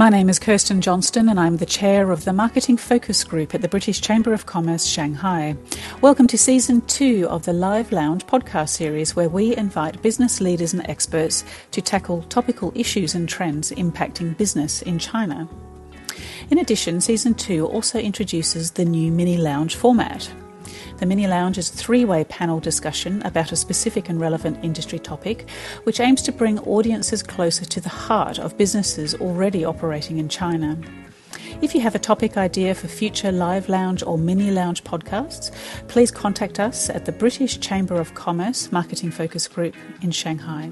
My name is Kirsten Johnston, and I'm the chair of the Marketing Focus Group at the British Chamber of Commerce Shanghai. Welcome to season two of the Live Lounge podcast series, where we invite business leaders and experts to tackle topical issues and trends impacting business in China. In addition, season two also introduces the new mini lounge format. The Mini Lounge is a three way panel discussion about a specific and relevant industry topic, which aims to bring audiences closer to the heart of businesses already operating in China. If you have a topic idea for future live lounge or mini lounge podcasts, please contact us at the British Chamber of Commerce Marketing Focus Group in Shanghai.